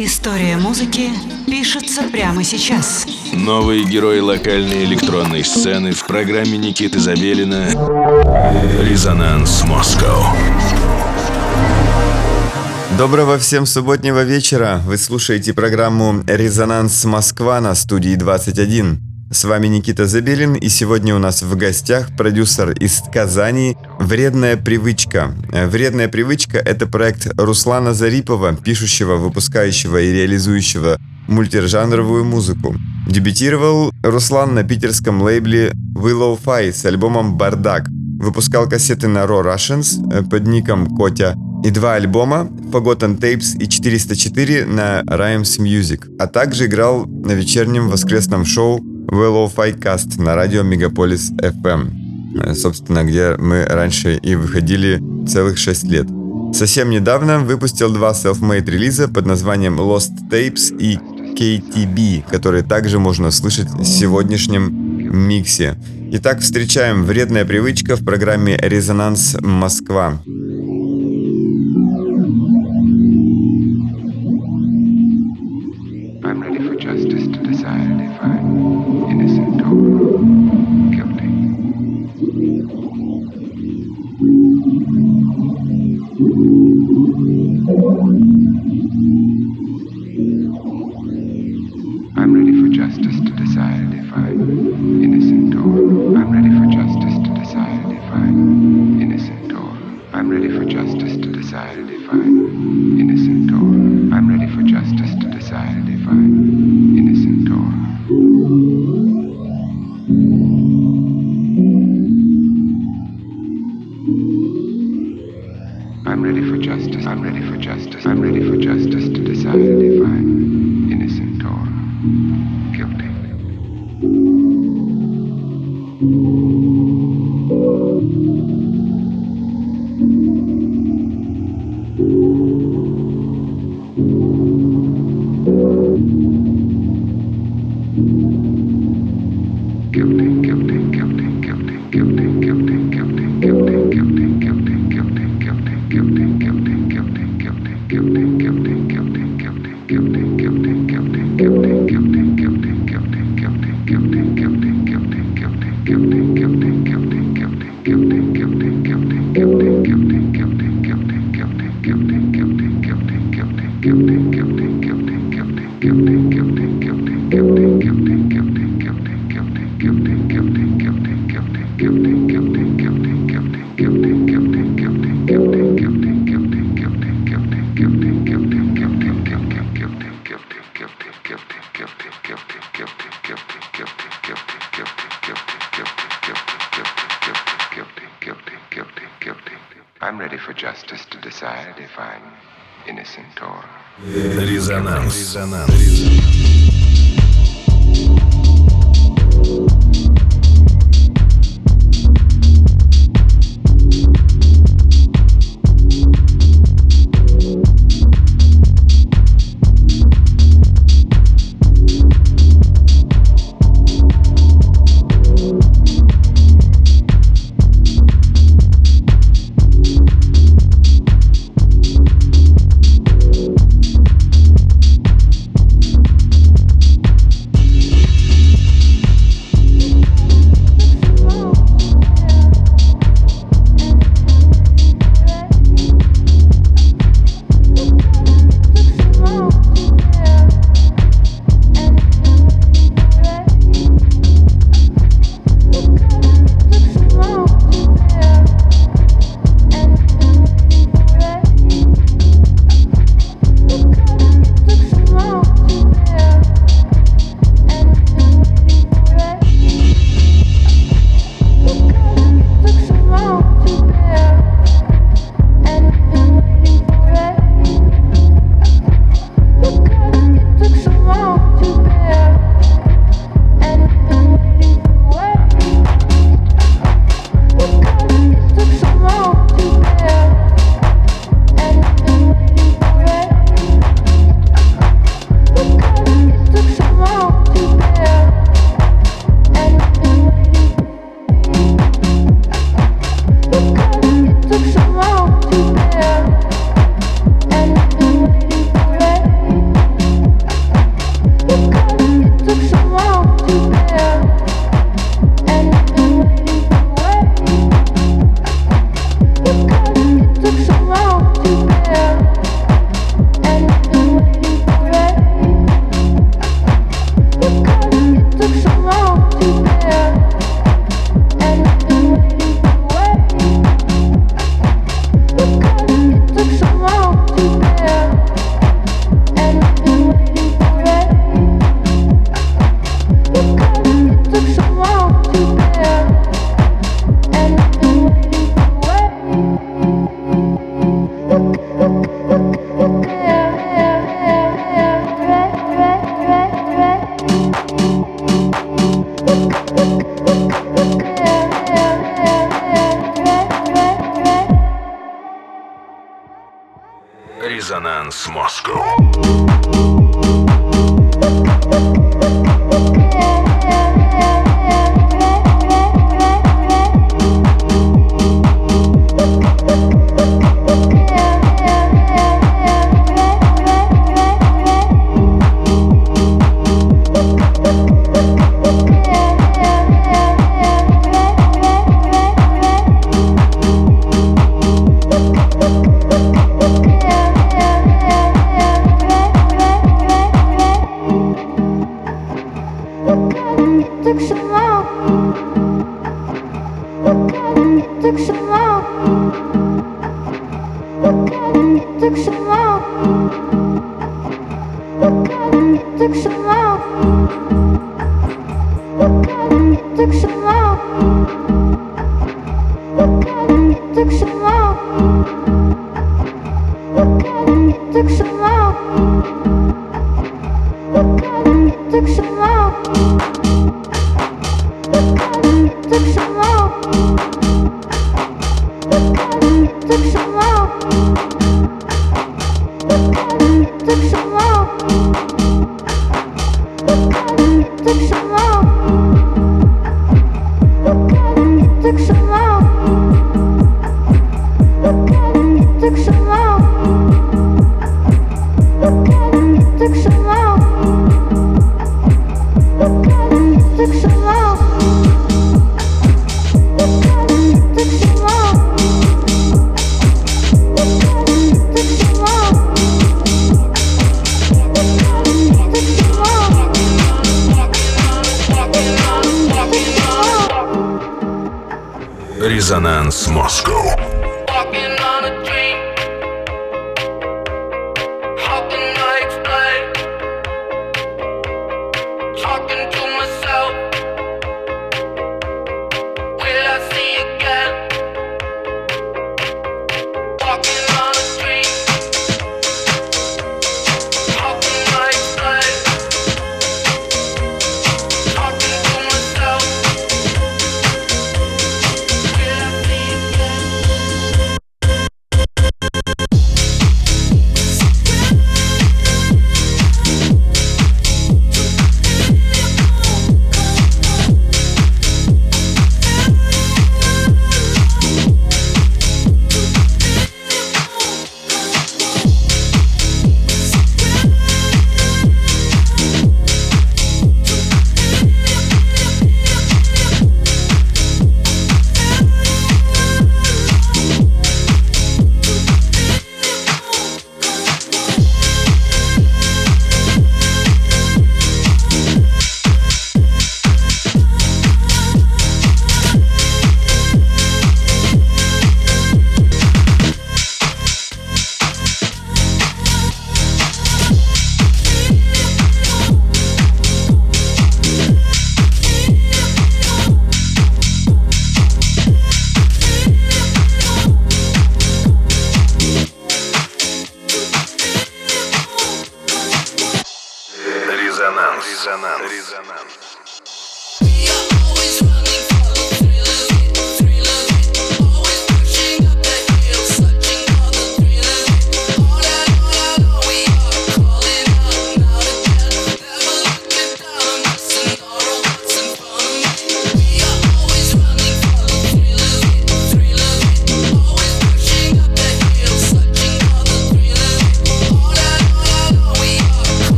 История музыки пишется прямо сейчас. Новые герои локальной электронной сцены в программе Никиты Забелина «Резонанс Москва». Доброго всем субботнего вечера. Вы слушаете программу «Резонанс Москва» на студии 21. С вами Никита Забелин, и сегодня у нас в гостях продюсер из Казани «Вредная привычка». «Вредная привычка» — это проект Руслана Зарипова, пишущего, выпускающего и реализующего мультижанровую музыку. Дебютировал Руслан на питерском лейбле Willow Fi с альбомом «Бардак». Выпускал кассеты на Raw Russians под ником Котя и два альбома Forgotten Tapes и 404 на Rhymes Music, а также играл на вечернем воскресном шоу Willow Cast на радио Мегаполис FM, э, собственно, где мы раньше и выходили целых 6 лет. Совсем недавно выпустил два self-made релиза под названием Lost Tapes и KTB, которые также можно услышать в сегодняшнем миксе. Итак, встречаем «Вредная привычка» в программе «Резонанс Москва». I'm ready for justice. I'm ready for justice. I'm ready for justice to decide and define.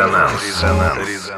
Резонанс. Резонанс.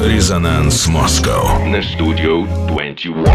Резонанс Москва на студию 21.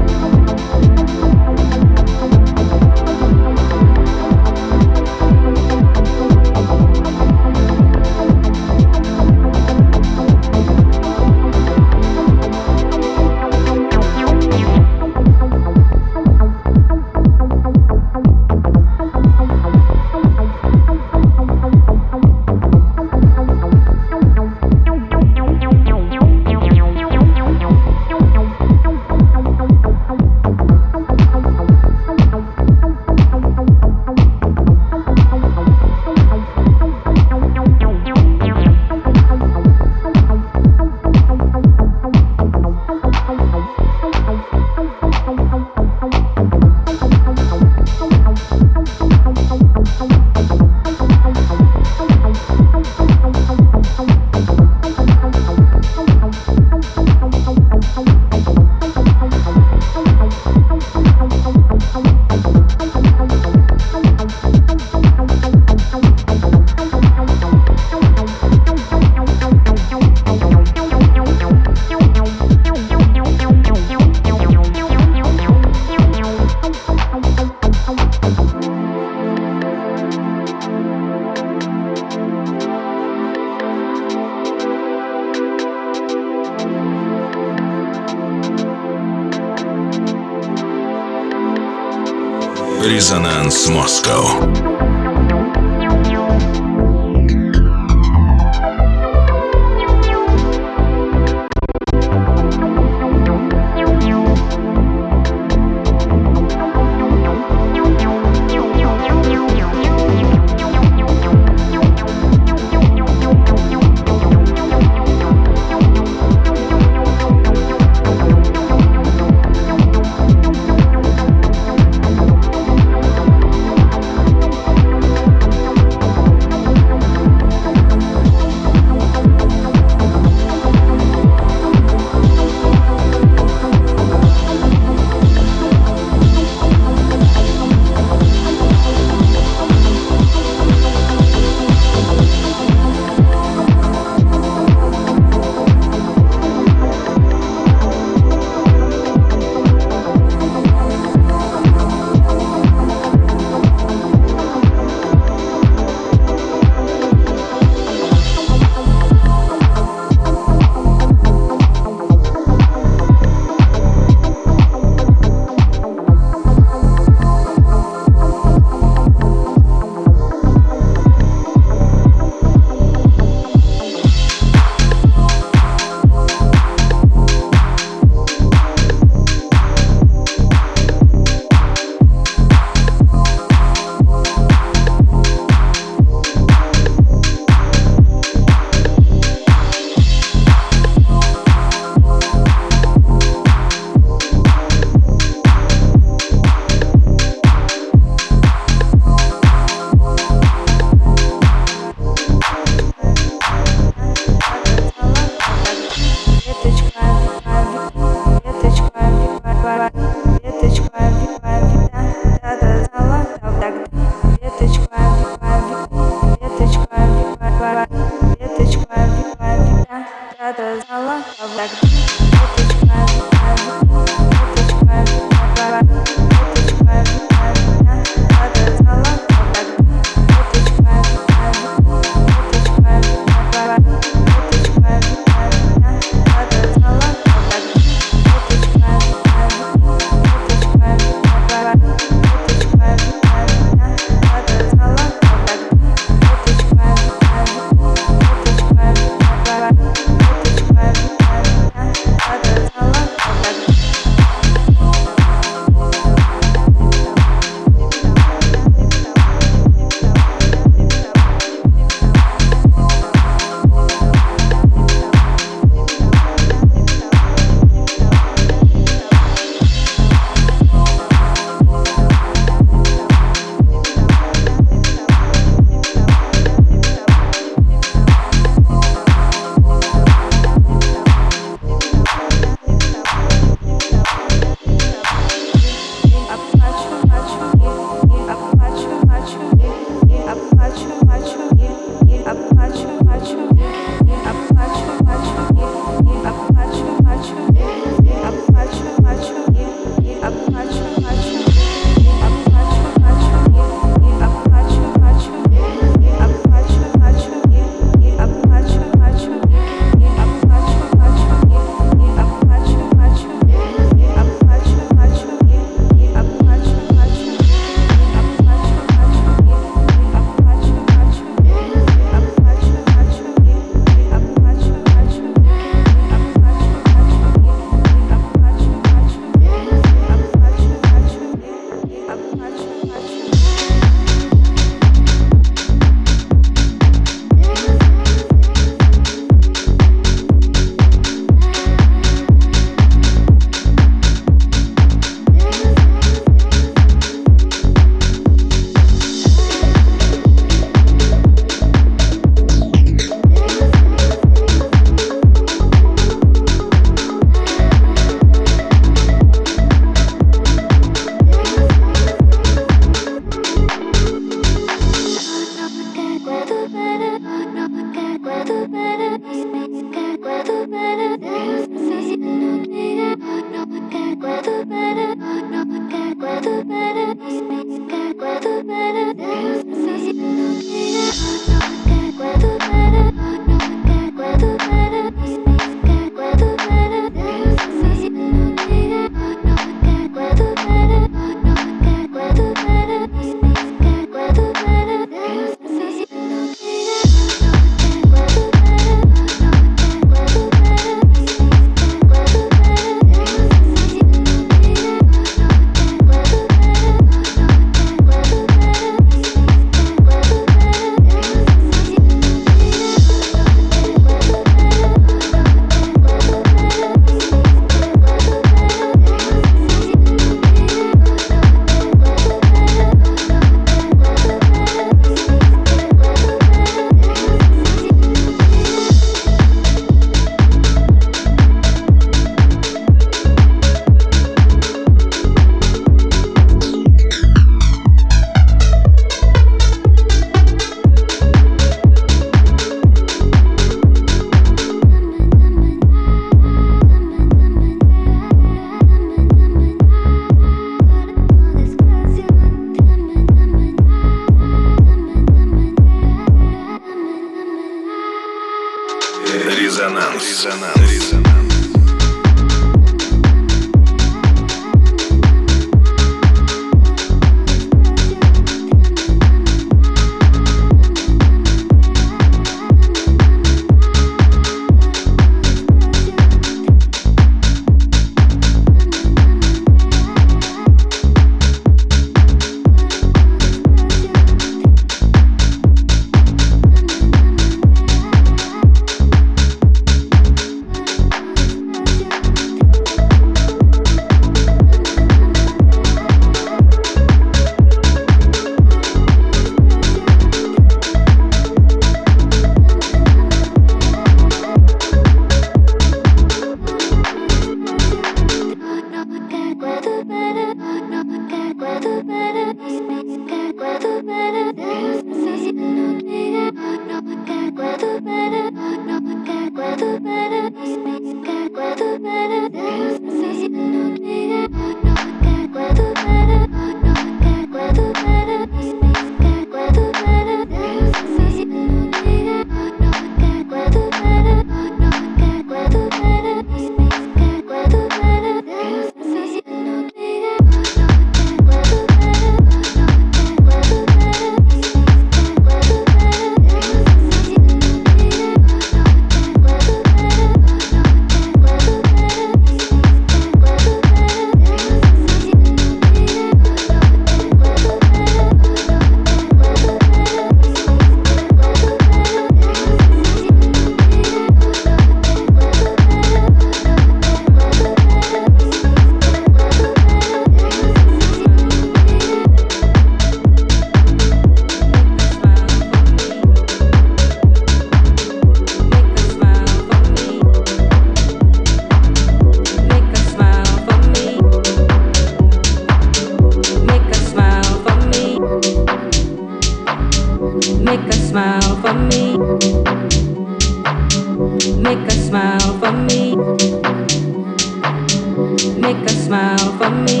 make a smile for me.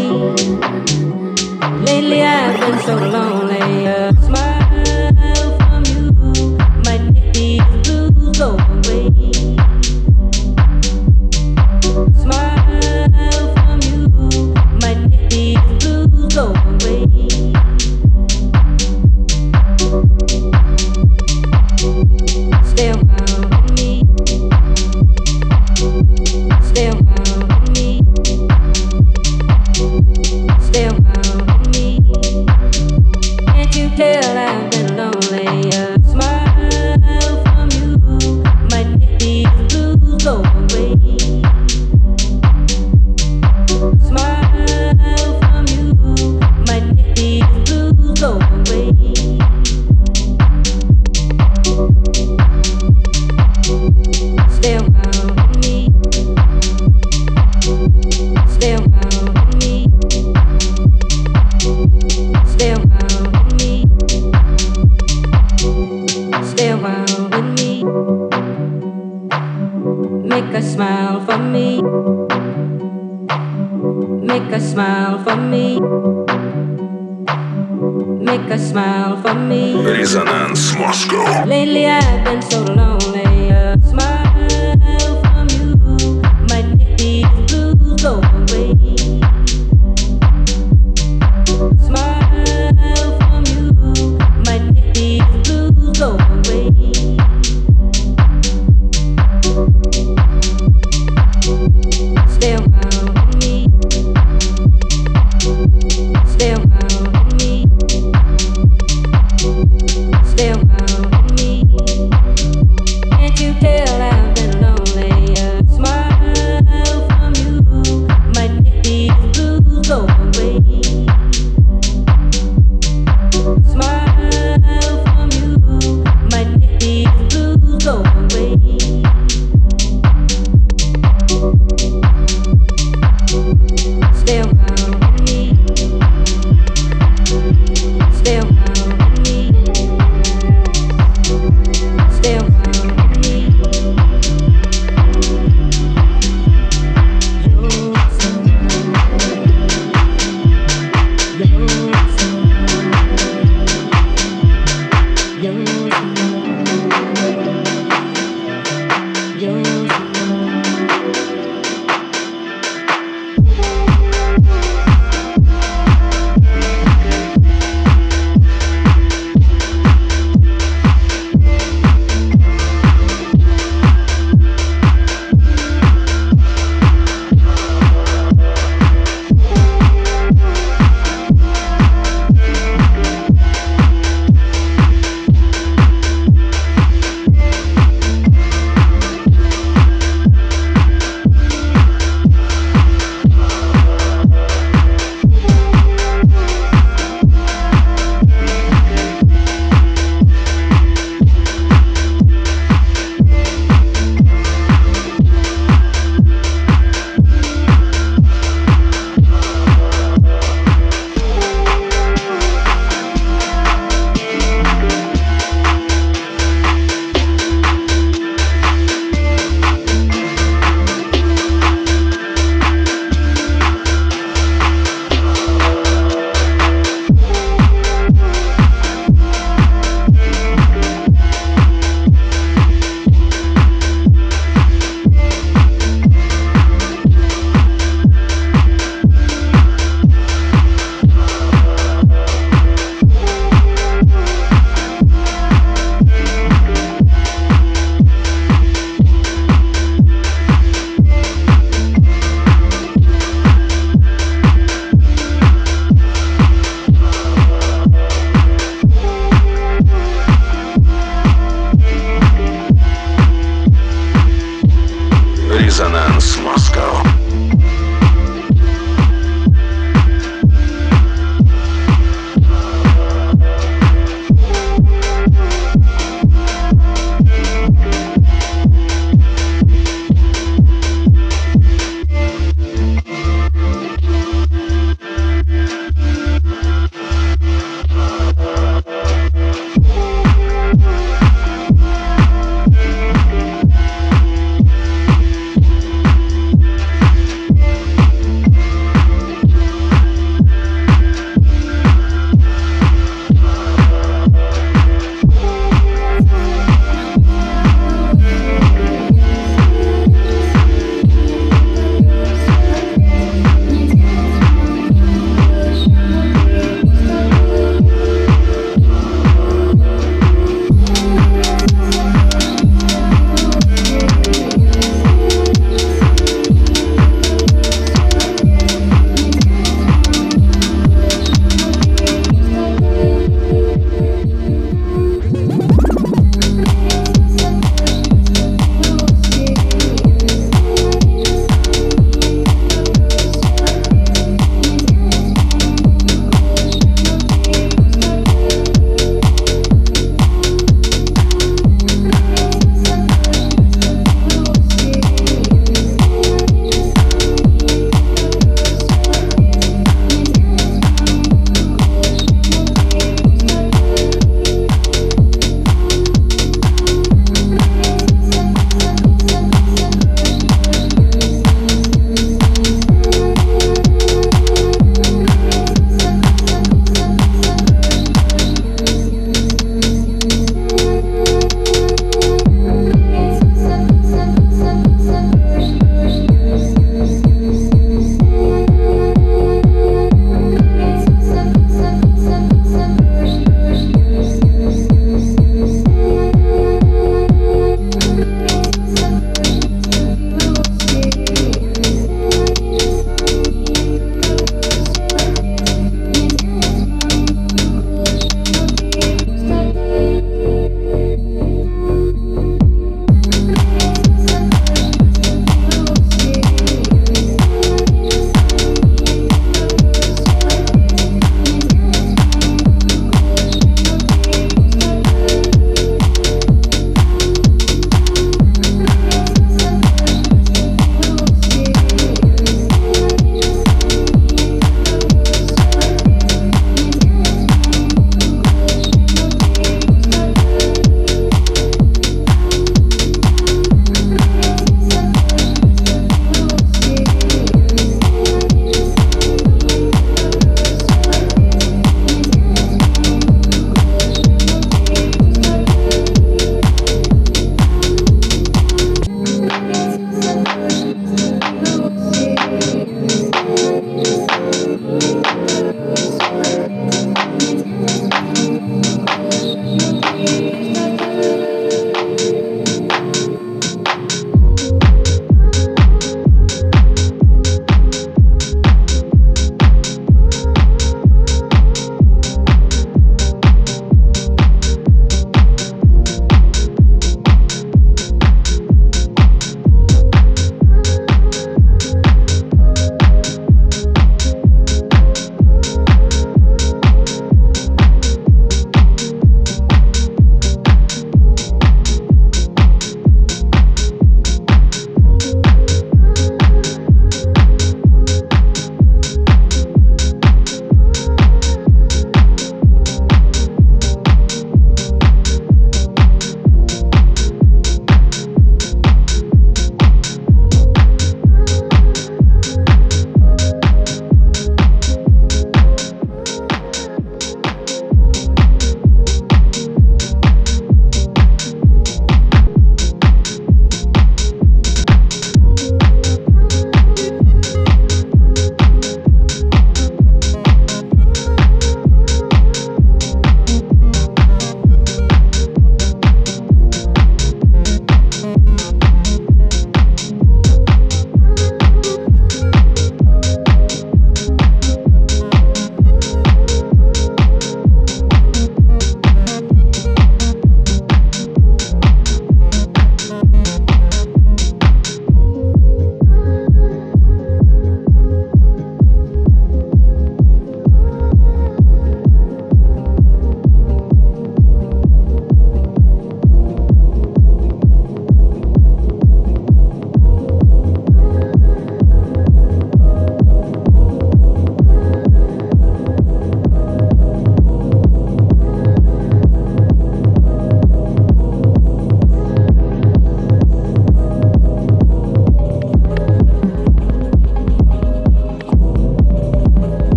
Lately I've been so lonely.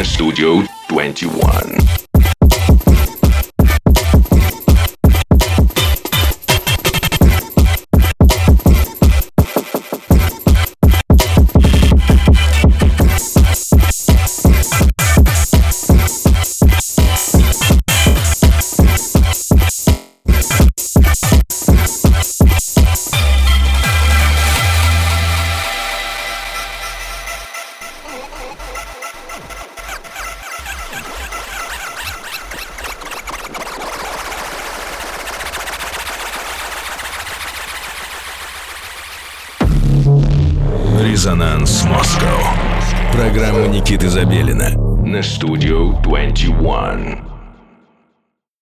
Москва на студию 21. Москва.